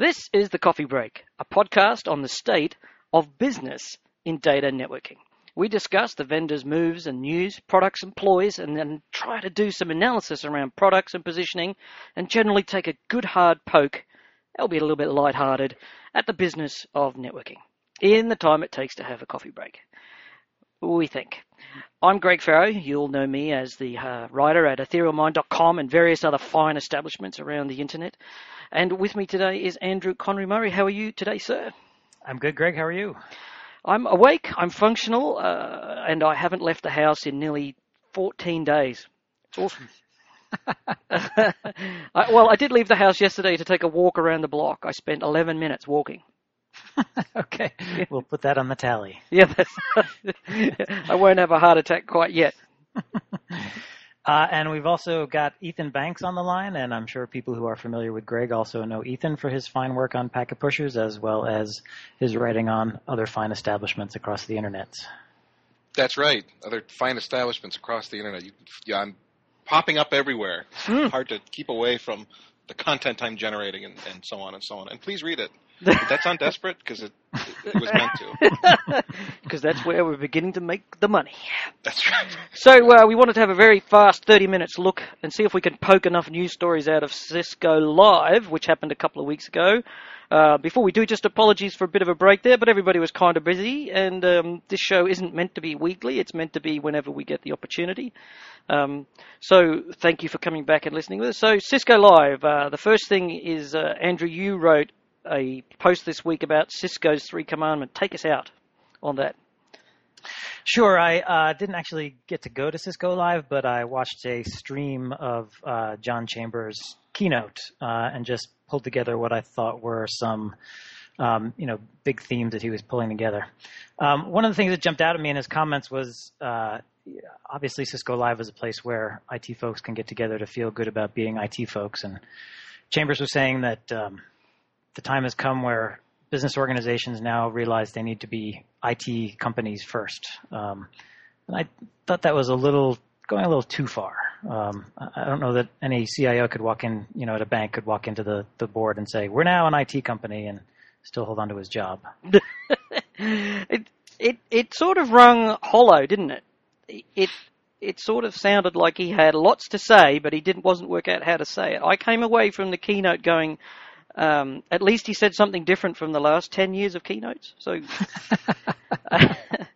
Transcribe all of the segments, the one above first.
This is The Coffee Break, a podcast on the state of business in data networking. We discuss the vendors' moves and news, products and ploys, and then try to do some analysis around products and positioning, and generally take a good hard poke, albeit a little bit light-hearted, at the business of networking in the time it takes to have a coffee break. We think. I'm Greg Ferro. You'll know me as the uh, writer at etherealmind.com and various other fine establishments around the internet. And with me today is Andrew Conry Murray. How are you today, sir? I'm good, Greg. How are you? I'm awake, I'm functional, uh, and I haven't left the house in nearly 14 days. It's awesome. I, well, I did leave the house yesterday to take a walk around the block. I spent 11 minutes walking. okay, we'll put that on the tally. Yeah, I won't have a heart attack quite yet. Uh, and we've also got Ethan Banks on the line, and I'm sure people who are familiar with Greg also know Ethan for his fine work on packet pushers as well as his writing on other fine establishments across the internet. That's right, other fine establishments across the internet. You, yeah, I'm popping up everywhere. Mm. Hard to keep away from the content I'm generating and, and so on and so on. And please read it. Did that sound desperate? Because it, it, was meant to. Because that's where we're beginning to make the money. That's right. So uh, we wanted to have a very fast 30 minutes look and see if we can poke enough news stories out of Cisco Live, which happened a couple of weeks ago. Uh, before we do, just apologies for a bit of a break there, but everybody was kind of busy, and um, this show isn't meant to be weekly. It's meant to be whenever we get the opportunity. Um, so thank you for coming back and listening with us. So Cisco Live, uh, the first thing is uh, Andrew, you wrote a post this week about Cisco's three commandment. Take us out on that. Sure. I uh, didn't actually get to go to Cisco Live, but I watched a stream of uh, John Chambers' keynote uh, and just pulled together what I thought were some, um, you know, big themes that he was pulling together. Um, one of the things that jumped out at me in his comments was uh, obviously Cisco Live is a place where IT folks can get together to feel good about being IT folks, and Chambers was saying that um, the time has come where business organizations now realize they need to be IT companies first. Um, and I thought that was a little going a little too far. Um, I don't know that any CIO could walk in, you know, at a bank could walk into the, the board and say, "We're now an IT company," and still hold on to his job. it it it sort of rung hollow, didn't it? It it sort of sounded like he had lots to say, but he didn't wasn't work out how to say it. I came away from the keynote going, um, at least he said something different from the last 10 years of keynotes. So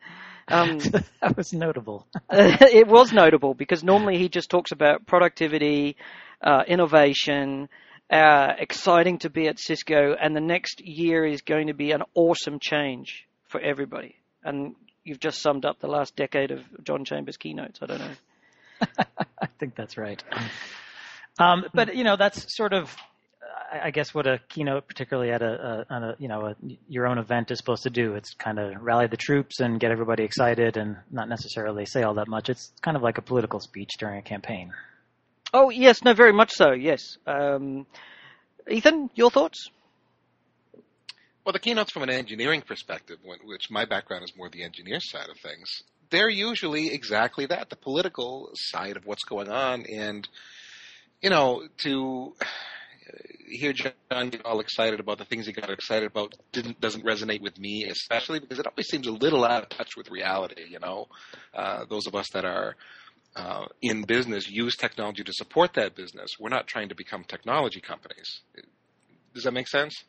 um, that was notable. it was notable because normally he just talks about productivity, uh, innovation, uh, exciting to be at Cisco, and the next year is going to be an awesome change for everybody. And you've just summed up the last decade of John Chambers' keynotes. I don't know. I think that's right. Um, but you know, that's sort of I guess what a keynote, particularly at a, a, a you know a, your own event, is supposed to do. It's kind of rally the troops and get everybody excited, and not necessarily say all that much. It's kind of like a political speech during a campaign. Oh yes, no, very much so. Yes, um, Ethan, your thoughts? Well, the keynotes from an engineering perspective, which my background is more the engineer side of things, they're usually exactly that, the political side of what's going on, and you know to hear John get all excited about the things he got excited about didn't doesn't resonate with me, especially because it always seems a little out of touch with reality. You know, uh, those of us that are uh, in business use technology to support that business. We're not trying to become technology companies. Does that make sense?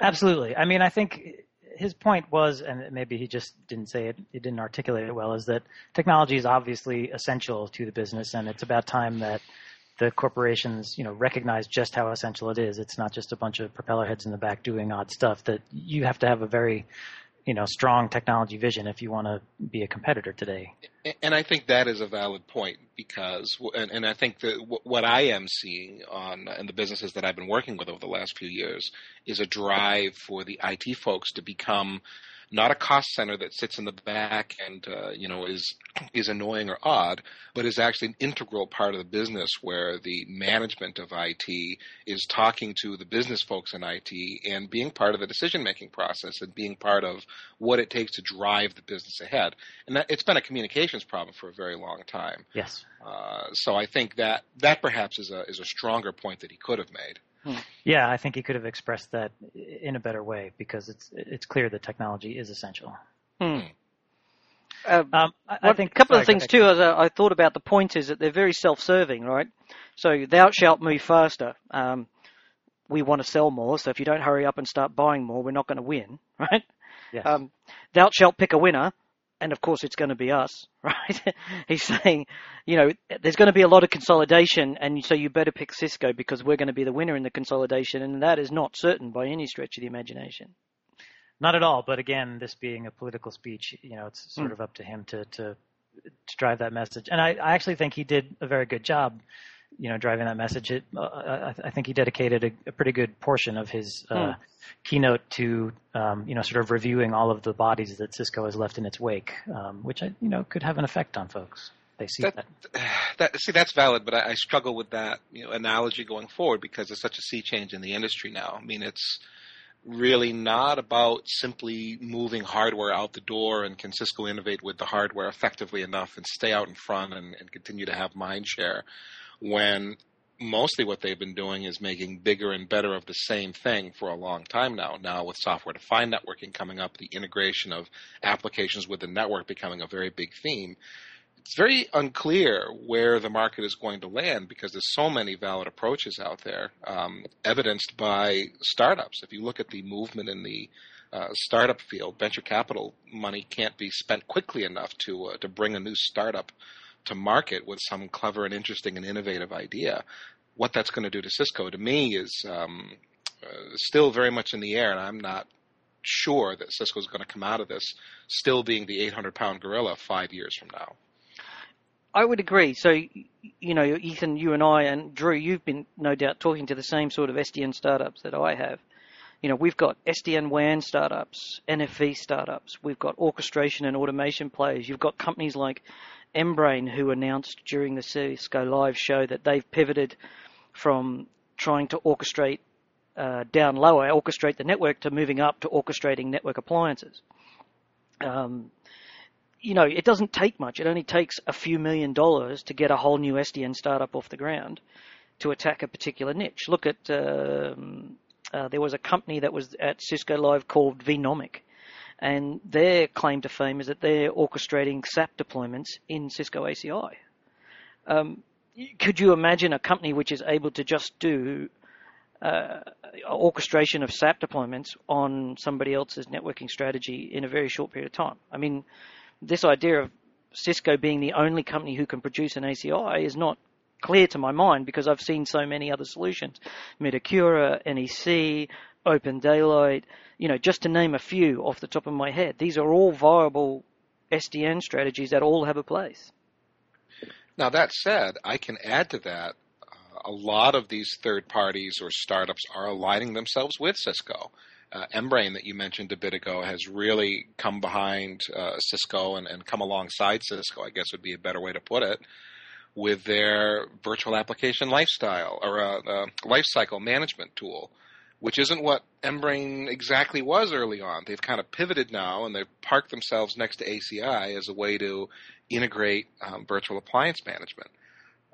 Absolutely. I mean, I think his point was, and maybe he just didn't say it, he didn't articulate it well, is that technology is obviously essential to the business, and it's about time that the corporations, you know, recognize just how essential it is. It's not just a bunch of propeller heads in the back doing odd stuff. That you have to have a very, you know, strong technology vision if you want to be a competitor today. And I think that is a valid point because, and, and I think that what I am seeing on in the businesses that I've been working with over the last few years is a drive for the IT folks to become not a cost center that sits in the back and uh, you know is is annoying or odd, but is actually an integral part of the business where the management of IT is talking to the business folks in IT and being part of the decision making process and being part of what it takes to drive the business ahead. And that, it's been a communications problem for a very long time. Yes. Uh, so I think that that perhaps is a is a stronger point that he could have made. Yeah, I think he could have expressed that in a better way because it's it's clear that technology is essential. Hmm. Um, Um, I, I think a couple sorry, of things too. As I, I thought about the point is that they're very self-serving, right? So thou shalt move faster. Um, we want to sell more, so if you don't hurry up and start buying more, we're not going to win, right? Yes. Um, thou shalt pick a winner, and of course it's going to be us, right? He's saying, you know, there's going to be a lot of consolidation, and so you better pick Cisco because we're going to be the winner in the consolidation, and that is not certain by any stretch of the imagination. Not at all. But again, this being a political speech, you know, it's sort Hmm. of up to him to to to drive that message. And I, I actually think he did a very good job, you know, driving that message. It, uh, I, I think he dedicated a, a pretty good portion of his uh, Hmm. keynote to, um, you know, sort of reviewing all of the bodies that Cisco has left in its wake, um, which I, you know, could have an effect on folks. They see that. That, that see that's valid, but I, I struggle with that you know analogy going forward because it's such a sea change in the industry now. I mean, it's really not about simply moving hardware out the door and can Cisco innovate with the hardware effectively enough and stay out in front and, and continue to have mind share when mostly what they've been doing is making bigger and better of the same thing for a long time now. Now with software defined networking coming up, the integration of applications with the network becoming a very big theme it's very unclear where the market is going to land because there's so many valid approaches out there, um, evidenced by startups. If you look at the movement in the uh, startup field, venture capital money can't be spent quickly enough to uh, to bring a new startup to market with some clever and interesting and innovative idea. What that's going to do to Cisco, to me, is um, uh, still very much in the air, and I'm not sure that Cisco is going to come out of this still being the 800 pound gorilla five years from now. I would agree. So, you know, Ethan, you and I, and Drew, you've been no doubt talking to the same sort of SDN startups that I have. You know, we've got SDN WAN startups, NFV startups, we've got orchestration and automation players. You've got companies like Embrane who announced during the Cisco Live show that they've pivoted from trying to orchestrate uh, down lower, orchestrate the network, to moving up to orchestrating network appliances. Um, you know, it doesn't take much. It only takes a few million dollars to get a whole new SDN startup off the ground to attack a particular niche. Look at um, uh, there was a company that was at Cisco Live called Vnomic, and their claim to fame is that they're orchestrating SAP deployments in Cisco ACI. Um, could you imagine a company which is able to just do uh, orchestration of SAP deployments on somebody else's networking strategy in a very short period of time? I mean, this idea of Cisco being the only company who can produce an ACI is not clear to my mind because I've seen so many other solutions. Midokura, NEC, Open Daylight, you know, just to name a few off the top of my head. These are all viable SDN strategies that all have a place. Now, that said, I can add to that uh, a lot of these third parties or startups are aligning themselves with Cisco. Uh, Embrane, that you mentioned a bit ago, has really come behind uh, Cisco and, and come alongside Cisco, I guess would be a better way to put it, with their virtual application lifestyle or uh, uh, lifecycle management tool, which isn't what Embrane exactly was early on. They've kind of pivoted now and they've parked themselves next to ACI as a way to integrate um, virtual appliance management.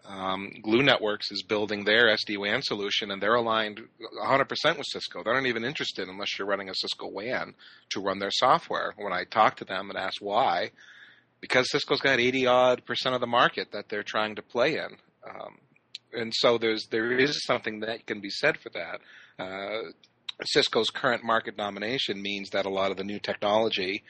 Um, Glue Networks is building their SD-WAN solution, and they're aligned 100% with Cisco. They're not even interested, unless you're running a Cisco WAN, to run their software. When I talk to them and ask why, because Cisco's got 80 odd percent of the market that they're trying to play in, um, and so there's there is something that can be said for that. Uh, Cisco's current market domination means that a lot of the new technology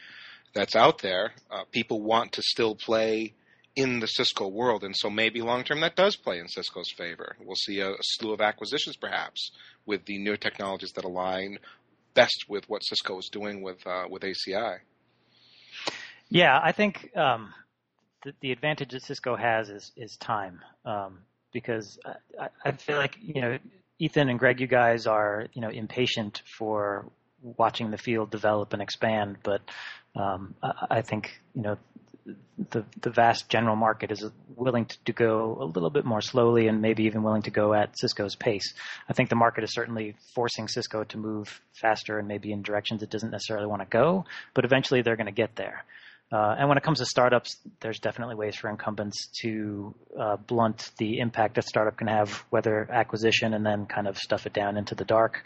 that's out there, uh, people want to still play in the Cisco world, and so maybe long term that does play in Cisco's favor. We'll see a, a slew of acquisitions perhaps with the new technologies that align best with what Cisco is doing with uh, with ACI. Yeah, I think um, the, the advantage that Cisco has is is time, um, because I, I feel like you know Ethan and Greg, you guys are you know impatient for watching the field develop and expand, but um, I, I think you know the the vast general market is willing to, to go a little bit more slowly and maybe even willing to go at Cisco's pace. I think the market is certainly forcing Cisco to move faster and maybe in directions it doesn't necessarily want to go, but eventually they're going to get there. Uh, and when it comes to startups, there's definitely ways for incumbents to uh, blunt the impact a startup can have, whether acquisition and then kind of stuff it down into the dark,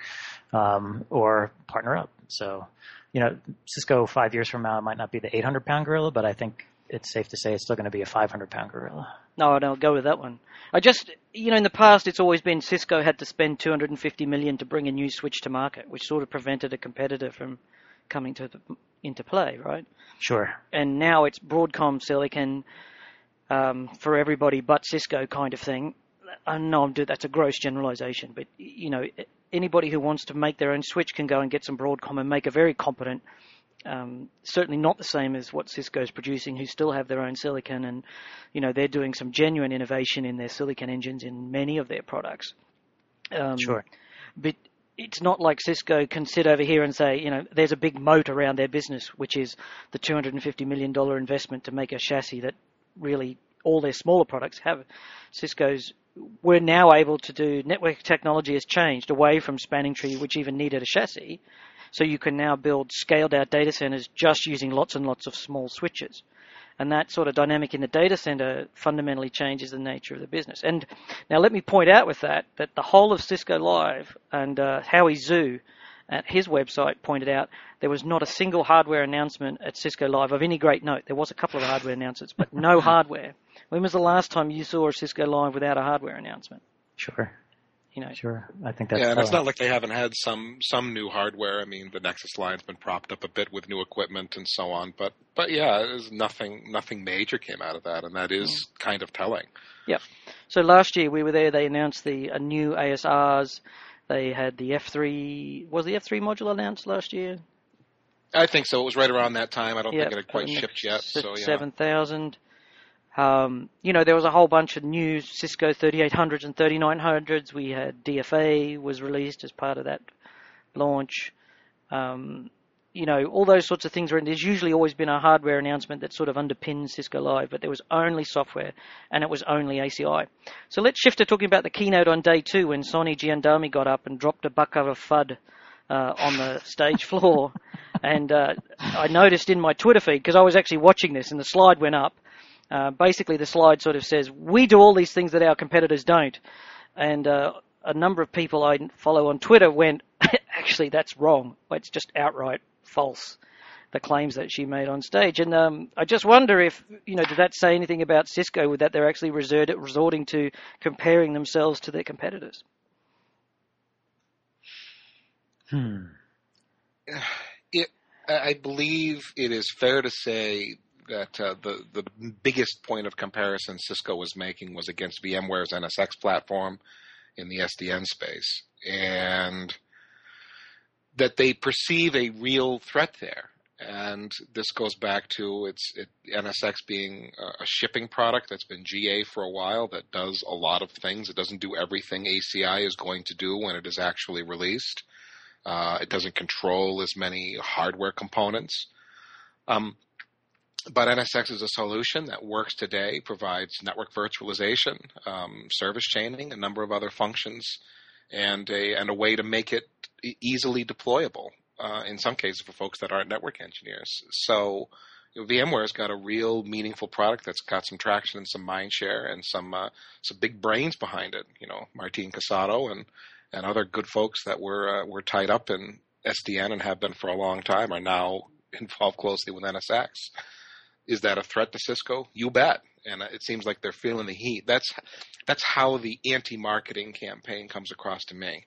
um, or partner up. So, you know, Cisco five years from now might not be the 800 pound gorilla, but I think it's safe to say it's still going to be a 500 pound gorilla. No, I'll go with that one. I just, you know, in the past, it's always been Cisco had to spend 250 million to bring a new switch to market, which sort of prevented a competitor from coming to the, into play, right? Sure. And now it's Broadcom Silicon um, for everybody but Cisco kind of thing. I know I'm doing, that's a gross generalization, but you know anybody who wants to make their own switch can go and get some Broadcom and make a very competent. Um, certainly not the same as what Cisco's producing, who still have their own silicon, and you know they're doing some genuine innovation in their silicon engines in many of their products. Um, sure. But it's not like Cisco can sit over here and say, you know, there's a big moat around their business, which is the $250 million investment to make a chassis that really all their smaller products have. Cisco's, we're now able to do, network technology has changed away from spanning tree, which even needed a chassis. So you can now build scaled out data centers just using lots and lots of small switches. And that sort of dynamic in the data center fundamentally changes the nature of the business. And now let me point out with that that the whole of Cisco Live and uh, Howie Xu at his website pointed out there was not a single hardware announcement at Cisco Live of any great note. There was a couple of hardware announcements, but no hardware. When was the last time you saw a Cisco Live without a hardware announcement? Sure. You know, sure. I think that's yeah, and it's not like they haven't had some some new hardware. I mean, the Nexus line's been propped up a bit with new equipment and so on, but but yeah, there's nothing nothing major came out of that, and that is mm. kind of telling. Yep. So last year we were there. They announced the a new ASRs. They had the F3. Was the F3 module announced last year? I think so. It was right around that time. I don't yep. think it had quite shipped yet. So yeah. Seven thousand. Um, you know, there was a whole bunch of new Cisco 3800s and 3900s. We had DFA was released as part of that launch. Um, you know, all those sorts of things. Were, there's usually always been a hardware announcement that sort of underpins Cisco Live, but there was only software and it was only ACI. So let's shift to talking about the keynote on day two when Soni Jiandani got up and dropped a bucket of FUD uh, on the stage floor. and uh, I noticed in my Twitter feed, because I was actually watching this and the slide went up, uh, basically, the slide sort of says we do all these things that our competitors don't, and uh, a number of people I follow on Twitter went, actually, that's wrong. It's just outright false. The claims that she made on stage, and um, I just wonder if you know, did that say anything about Cisco? With that, they're actually resorting to comparing themselves to their competitors. Hmm. It, I believe it is fair to say that uh, the the biggest point of comparison Cisco was making was against VMware's NSX platform in the SDN space, and that they perceive a real threat there. And this goes back to its it, NSX being a shipping product that's been GA for a while that does a lot of things. It doesn't do everything ACI is going to do when it is actually released. Uh, it doesn't control as many hardware components. Um, but NSX is a solution that works today, provides network virtualization, um, service chaining, a number of other functions, and a and a way to make it easily deployable. Uh, in some cases, for folks that aren't network engineers. So, you know, VMware's got a real meaningful product that's got some traction and some mind share and some uh, some big brains behind it. You know, Martin Casado and and other good folks that were uh, were tied up in SDN and have been for a long time are now involved closely with NSX. Is that a threat to Cisco? You bet. And it seems like they're feeling the heat. That's that's how the anti-marketing campaign comes across to me.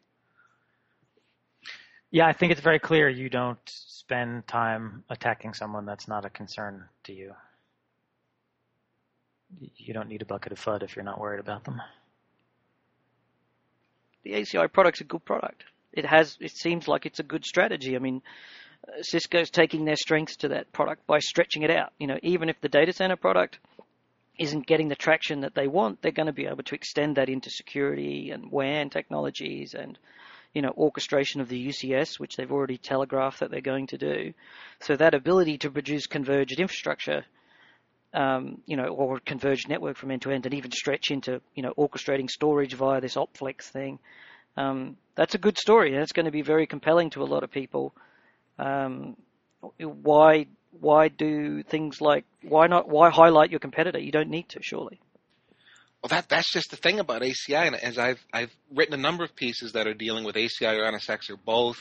Yeah, I think it's very clear you don't spend time attacking someone that's not a concern to you. You don't need a bucket of FUD if you're not worried about them. The ACI product's a good product. It has. It seems like it's a good strategy. I mean, Cisco's taking their strengths to that product by stretching it out. You know, even if the data center product isn't getting the traction that they want, they're going to be able to extend that into security and WAN technologies and you know orchestration of the UCS, which they've already telegraphed that they're going to do. So that ability to produce converged infrastructure, um, you know, or converged network from end to end, and even stretch into you know orchestrating storage via this OpFlex thing. Um, that's a good story, and it's going to be very compelling to a lot of people um, why why do things like why not why highlight your competitor? You don't need to, surely. Well, that that's just the thing about ACI, and as I've I've written a number of pieces that are dealing with ACI or NSX or both,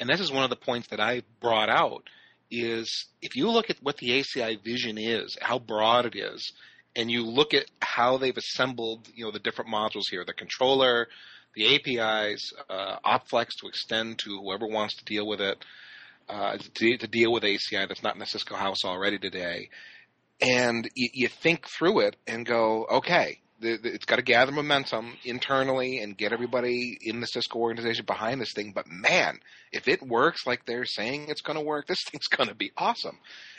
and this is one of the points that I brought out is if you look at what the ACI vision is, how broad it is, and you look at how they've assembled, you know, the different modules here, the controller, the APIs, uh, OpFlex to extend to whoever wants to deal with it, uh, to, to, deal with ACI that's not in the Cisco house already today. And you, you think through it and go, okay, the, the, it's got to gather momentum internally and get everybody in the Cisco organization behind this thing. But man, if it works like they're saying it's going to work, this thing's going to be awesome.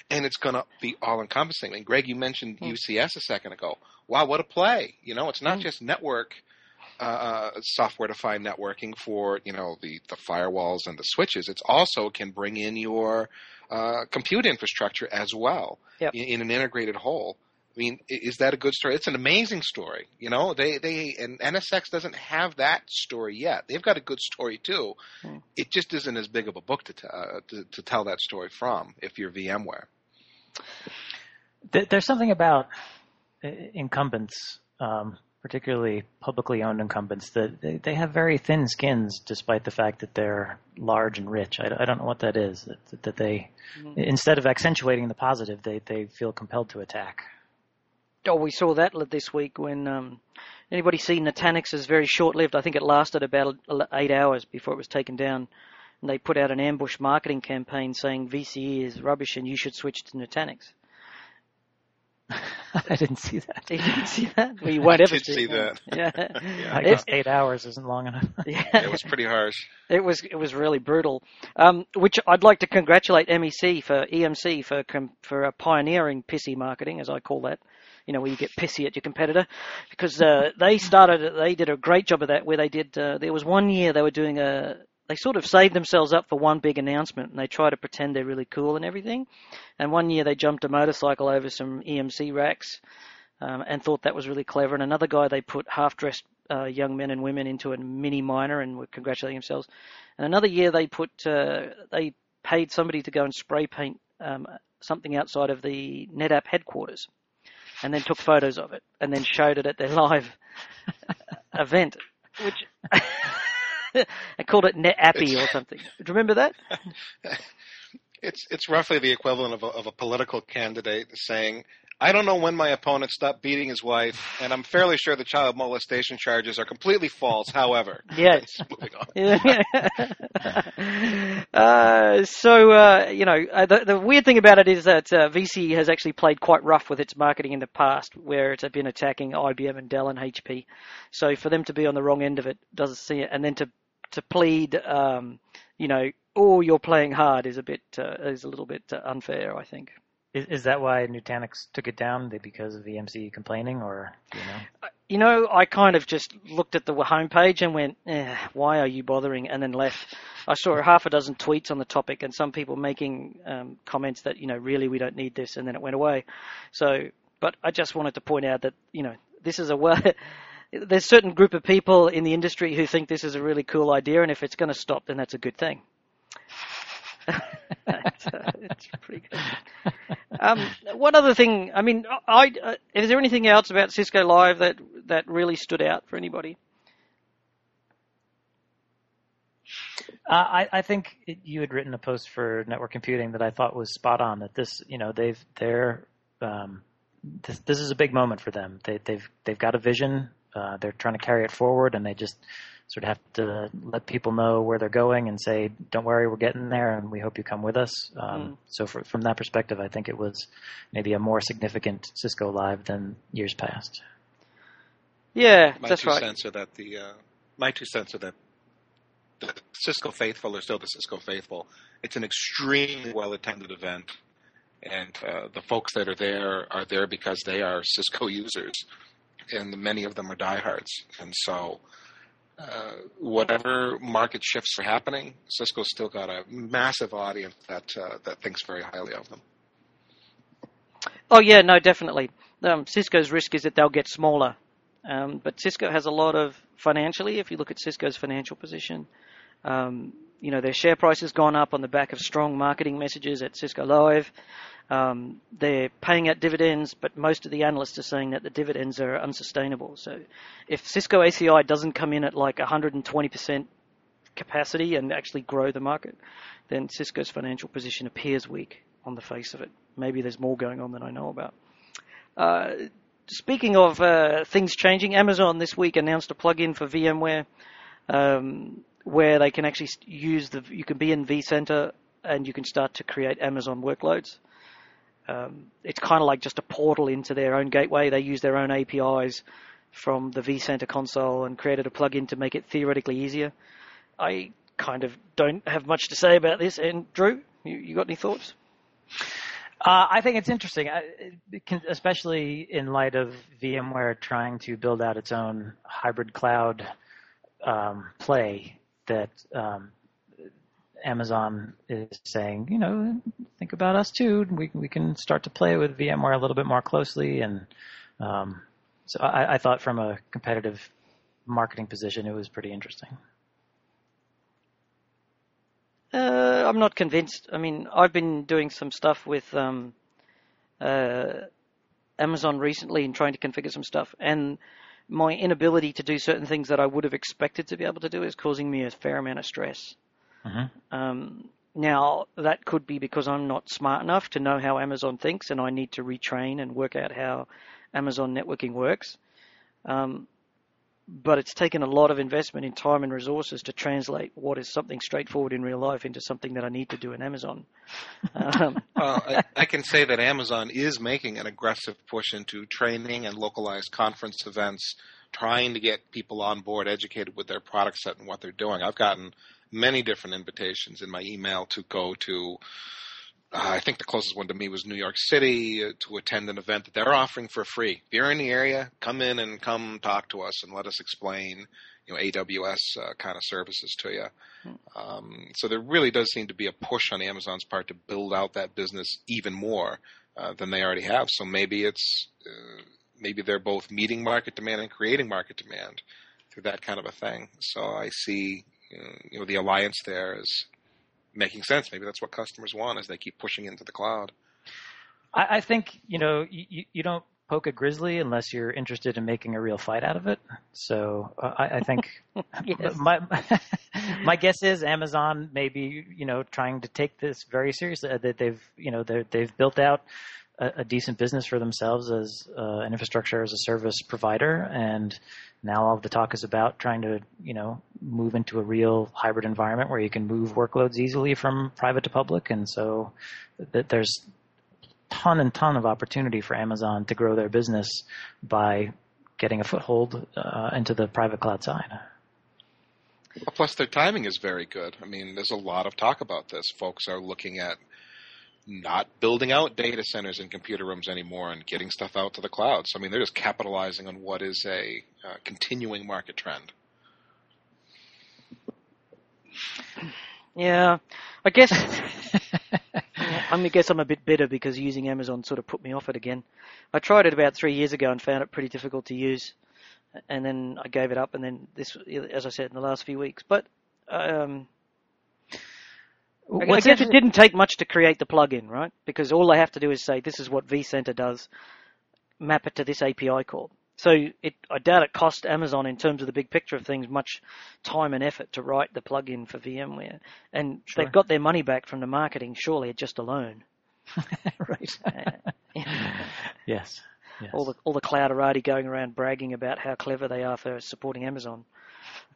And it's going to be all encompassing. And Greg, you mentioned mm. UCS a second ago. Wow, what a play. You know, it's not mm. just network uh, uh software defined networking for you know the the firewalls and the switches. It also can bring in your uh, compute infrastructure as well yep. in, in, an integrated whole. I mean, is that a good story? It's an amazing story. You know, they they and NSX doesn't have that story yet. They've got a good story too. Hmm. It just isn't as big of a book to, t- uh, to, to tell that story from if you're VMware. There's something about uh, incumbents, um, particularly publicly owned incumbents, that they, they, have very thin skins, despite the fact that they're large and rich. I, I don't know what that is. That, that they, mm-hmm. instead of accentuating the positive, they they feel compelled to attack. Oh, we saw that this week when um, anybody see Nutanix is very short-lived. I think it lasted about eight hours before it was taken down. And they put out an ambush marketing campaign saying VCE is rubbish and you should switch to Nutanix. I didn't see that. You didn't see that? Well, you won't see, see that. Yeah. yeah. I guess eight hours isn't long enough. yeah. It was pretty harsh. It was it was really brutal. Um, which I'd like to congratulate MEC for EMC for for pioneering pissy marketing, as I call that you know, where you get pissy at your competitor, because uh, they started, they did a great job of that. Where they did, uh, there was one year they were doing a, they sort of saved themselves up for one big announcement, and they try to pretend they're really cool and everything. And one year they jumped a motorcycle over some EMC racks. Um, and thought that was really clever. And another guy, they put half-dressed uh, young men and women into a mini miner and were congratulating themselves. And another year, they put uh, they paid somebody to go and spray paint um, something outside of the NetApp headquarters and then took photos of it and then showed it at their live event, which I called it NetAppy or something. Do you remember that? It's it's roughly the equivalent of a, of a political candidate saying, I don't know when my opponent stopped beating his wife, and I'm fairly sure the child molestation charges are completely false. However, yes. moving uh, so uh, you know, uh, the, the weird thing about it is that uh, VCE has actually played quite rough with its marketing in the past, where it's been attacking IBM and Dell and HP. So for them to be on the wrong end of it doesn't see it, and then to to plead, um, you know, oh, you're playing hard is a bit uh, is a little bit uh, unfair, I think. Is, is that why Nutanix took it down? Because of the EMC complaining, or you know? Uh, you know, I kind of just looked at the homepage and went, eh, "Why are you bothering?" and then left. I saw half a dozen tweets on the topic, and some people making um, comments that you know, really, we don't need this, and then it went away. So, but I just wanted to point out that you know, this is a well. There's a certain group of people in the industry who think this is a really cool idea, and if it's going to stop, then that's a good thing. it's, uh, it's pretty good. Um, one other thing, I mean, I, uh, is there anything else about Cisco Live that that really stood out for anybody? Uh, I, I, think it, you had written a post for network computing that I thought was spot on. That this, you know, they've they're um, this, this is a big moment for them. They, they've, they've got a vision. Uh, they're trying to carry it forward, and they just sort of have to let people know where they're going and say, "Don't worry, we're getting there, and we hope you come with us." Um, mm. So, for, from that perspective, I think it was maybe a more significant Cisco Live than years past. Yeah, my that's two right. Cents are that the uh, my two cents are that the Cisco faithful are still the Cisco faithful. It's an extremely well attended event, and uh, the folks that are there are there because they are Cisco users, and many of them are diehards, and so uh, whatever market shifts are happening, Cisco's still got a massive audience that uh, that thinks very highly of them. Oh yeah, no, definitely. Um, Cisco's risk is that they'll get smaller, um, but Cisco has a lot of financially. If you look at Cisco's financial position, um, you know their share price has gone up on the back of strong marketing messages at Cisco Live. Um, they're paying out dividends, but most of the analysts are saying that the dividends are unsustainable. So if Cisco ACI doesn't come in at like 120% capacity and actually grow the market, then Cisco's financial position appears weak on the face of it. Maybe there's more going on than I know about. Uh, speaking of uh, things changing, Amazon this week announced a plugin for VMware um, where they can actually use the. You can be in vCenter and you can start to create Amazon workloads. Um, it's kind of like just a portal into their own gateway. They use their own APIs from the vCenter console and created a plugin to make it theoretically easier. I kind of don't have much to say about this. And Drew, you, you got any thoughts? Uh, I think it's interesting, especially in light of VMware trying to build out its own hybrid cloud um, play that um, Amazon is saying, you know, think about us too. We we can start to play with VMware a little bit more closely, and um, so I, I thought from a competitive marketing position, it was pretty interesting. Uh, I'm not convinced. I mean, I've been doing some stuff with um, uh, Amazon recently and trying to configure some stuff, and my inability to do certain things that I would have expected to be able to do is causing me a fair amount of stress. Mm-hmm. Um, now, that could be because I'm not smart enough to know how Amazon thinks, and I need to retrain and work out how Amazon networking works. Um, but it's taken a lot of investment in time and resources to translate what is something straightforward in real life into something that I need to do in Amazon. Um, well, I, I, can say that Amazon is making an aggressive push into training and localized conference events, trying to get people on board, educated with their product set and what they're doing. I've gotten many different invitations in my email to go to. Uh, I think the closest one to me was New York City uh, to attend an event that they're offering for free. If you're in the area, come in and come talk to us and let us explain, you know, AWS uh, kind of services to you. Hmm. Um, so there really does seem to be a push on Amazon's part to build out that business even more uh, than they already have. So maybe it's uh, maybe they're both meeting market demand and creating market demand through that kind of a thing. So I see you know the alliance there is making sense. Maybe that's what customers want as they keep pushing into the cloud. I, I think you know you, you don't poke a grizzly unless you're interested in making a real fight out of it. So uh, I, I, think yes. my my guess is Amazon may be you know trying to take this very seriously. Uh, that they've you know they've built out a, a, decent business for themselves as uh, an infrastructure as a service provider, and now all the talk is about trying to you know move into a real hybrid environment where you can move workloads easily from private to public, and so th- there's ton and ton of opportunity for Amazon to grow their business by getting a foothold uh, into the private cloud side. Plus, their timing is very good. I mean, there's a lot of talk about this. Folks are looking at not building out data centers and computer rooms anymore and getting stuff out to the cloud. So, I mean, they're just capitalizing on what is a uh, continuing market trend. Yeah, I guess. I'm mean, I guess I'm a bit bitter because using Amazon sort of put me off it again. I tried it about three years ago and found it pretty difficult to use, and then I gave it up. And then this, as I said, in the last few weeks, but um, I guess it didn't take much to create the plugin, right? Because all they have to do is say, "This is what vCenter does," map it to this API call. So it, I doubt it cost Amazon in terms of the big picture of things much time and effort to write the plugin for VMware, and sure. they've got their money back from the marketing surely just alone. right. Uh, yeah. Yes. Yes. All the all the clouderati going around bragging about how clever they are for supporting Amazon.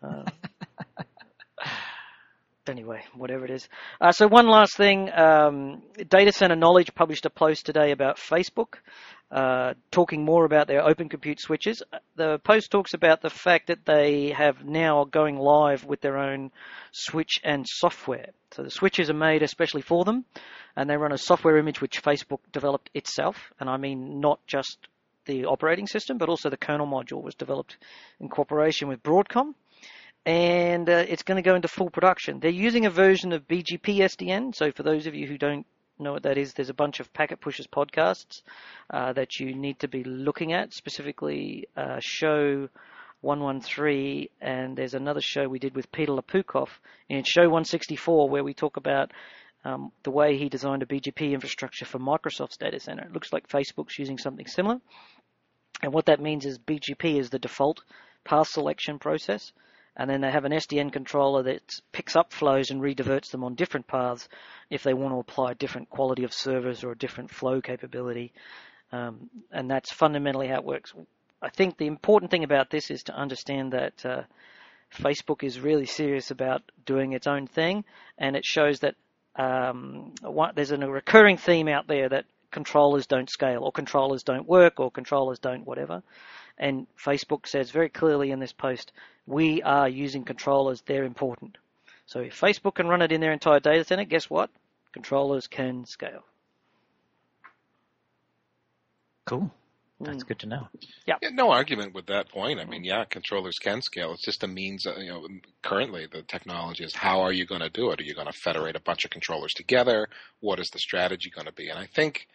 Uh, anyway, whatever it is. Uh, so one last thing, um, Data Center Knowledge published a post today about Facebook, uh, talking more about their open compute switches. The post talks about the fact that they have now going live with their own switch and software. So the switches are made especially for them, and they run a software image which Facebook developed itself, and I mean not just the operating system, but also the kernel module was developed in cooperation with Broadcom and uh, it's going to go into full production. They're using a version of BGP SDN. So for those of you who don't know what that is, there's a bunch of Packet Pushers podcasts uh, that you need to be looking at, specifically uh, show 113, and there's another show we did with Peter Lapukhov in show 164 where we talk about um, the way he designed a BGP infrastructure for Microsoft's data center. It looks like Facebook's using something similar. And what that means is BGP is the default path selection process, and then they have an SDN controller that picks up flows and rediverts them on different paths if they want to apply a different quality of service or a different flow capability. Um, and that's fundamentally how it works. I think the important thing about this is to understand that uh, Facebook is really serious about doing its own thing, and it shows that um, there's a recurring theme out there that controllers don't scale, or controllers don't work, or controllers don't whatever. And Facebook says very clearly in this post, we are using controllers, they're important. So if Facebook can run it in their entire data center, guess what? Controllers can scale. Cool. That's mm. good to know. Yeah. yeah. No argument with that point. I mean, yeah, controllers can scale. It's just a means, of, you know, currently the technology is how are you going to do it? Are you going to federate a bunch of controllers together? What is the strategy going to be? And I think,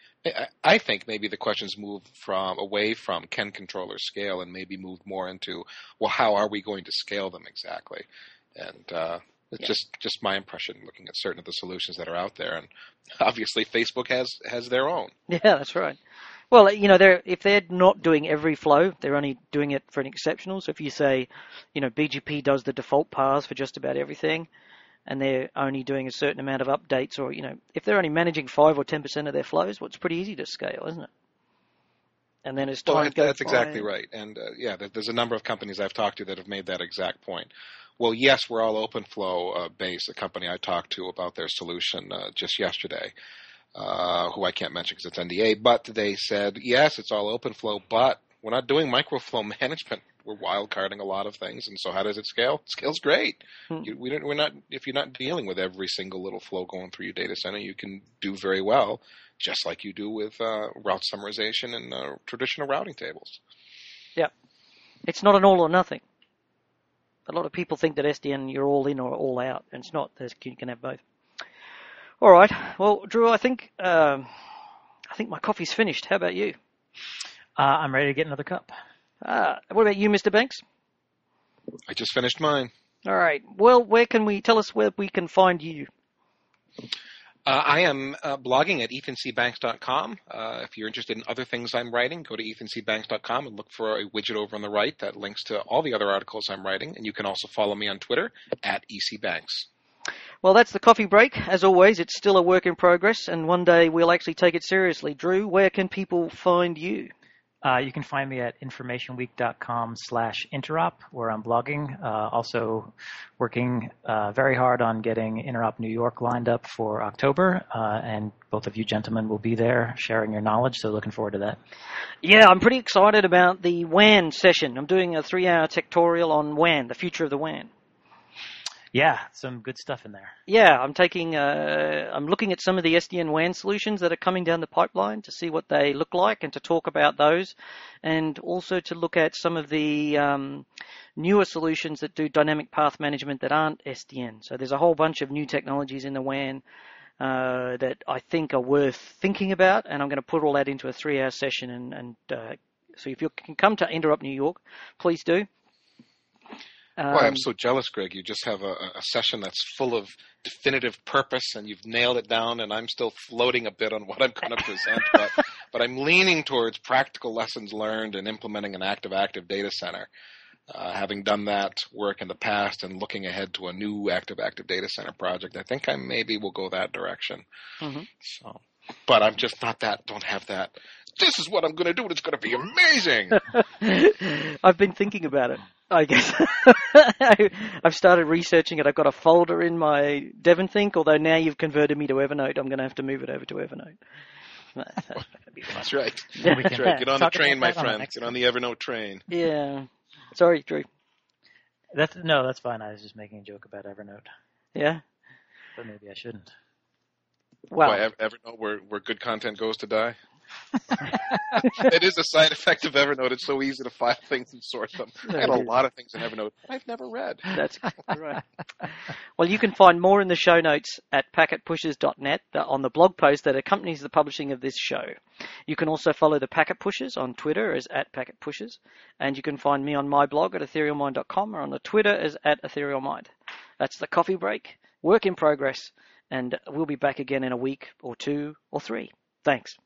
I think maybe the questions move from away from can controllers scale and maybe move more into, well, how are we going to scale them exactly? And, uh, it's yeah. just just my impression looking at certain of the solutions that are out there, and obviously Facebook has has their own. Yeah, that's right. Well, you know, they're, if they're not doing every flow, they're only doing it for an exceptional. So if you say, you know, BGP does the default paths for just about everything, and they're only doing a certain amount of updates, or you know, if they're only managing five or ten percent of their flows, well, it's pretty easy to scale, isn't it? And then as time well, goes that's exactly right. And uh, yeah, there's a number of companies I've talked to that have made that exact point. Well, yes, we're all OpenFlow uh, based. A company I talked to about their solution uh, just yesterday uh, who I can't mention because it's NDA, but they said, yes, it's all open flow, but we're not doing microflow management. We're wildcarding a lot of things, and so how does it scale? It scales great. Hmm. You, we don't, we're not if you're not dealing with every single little flow going through your data center, you can do very well, just like you do with uh, route summarization and uh, traditional routing tables. Yeah, it's not an all or nothing. A lot of people think that SDN you're all in or all out, and it's not. There's, you can have both. All right. Well, Drew, I think um, I think my coffee's finished. How about you? Uh, I'm ready to get another cup. Uh, what about you, Mr. Banks? I just finished mine. All right. Well, where can we tell us where we can find you? Uh, I am uh, blogging at ethancbanks.com. Uh, if you're interested in other things I'm writing, go to ethancbanks.com and look for a widget over on the right that links to all the other articles I'm writing. And you can also follow me on Twitter at ecbanks. Well, that's the coffee break. As always, it's still a work in progress, and one day we'll actually take it seriously. Drew, where can people find you? Uh, you can find me at informationweek.com slash interop, where I'm blogging. Uh, also working uh, very hard on getting Interop New York lined up for October, uh, and both of you gentlemen will be there sharing your knowledge, so looking forward to that. Yeah, I'm pretty excited about the WAN session. I'm doing a three-hour tutorial on WAN, the future of the WAN. Yeah, some good stuff in there. Yeah, I'm taking, uh, I'm looking at some of the SDN WAN solutions that are coming down the pipeline to see what they look like and to talk about those, and also to look at some of the um, newer solutions that do dynamic path management that aren't SDN. So there's a whole bunch of new technologies in the WAN uh, that I think are worth thinking about, and I'm going to put all that into a three-hour session. And, and uh, so if you can come to Interop New York, please do. Um, Boy, I'm so jealous, Greg. You just have a, a, session that's full of definitive purpose, and you've nailed it down. And I'm still floating a bit on what I'm going to present, but but I'm leaning towards practical lessons learned and implementing an active-active data center. Uh, having done that work in the past and looking ahead to a new active-active data center project, I think I maybe will go that direction. Mm-hmm. So, but I'm just not that. Don't have that. This is what I'm going to do, and it's going to be amazing. I've been thinking about it. I guess I've started researching it. I've got a folder in my DevonThink, although now you've converted me to Evernote, I'm going to have to move it over to Evernote. That's, That's right. That's right. Get on the train, my friend. Get on the Evernote train. Yeah. Sorry, Drew. That's no, that's fine. I was just making a joke about Evernote. Yeah. But maybe I shouldn't. Well, Why, Evernote, where where good content goes to die. It is a side effect of Evernote. It's so easy to file things and sort them. I have a lot of things in Evernote I've never read. That's right. well, you can find more in the show notes at packetpushers.net on the blog post that accompanies the publishing of this show. You can also follow the Packet Pushers on Twitter as at Packet Pushers, and you can find me on my blog at etherealmind.com or on the Twitter as at etherealmind. That's the coffee break, work in progress, and we'll be back again in a week or two or three. Thanks.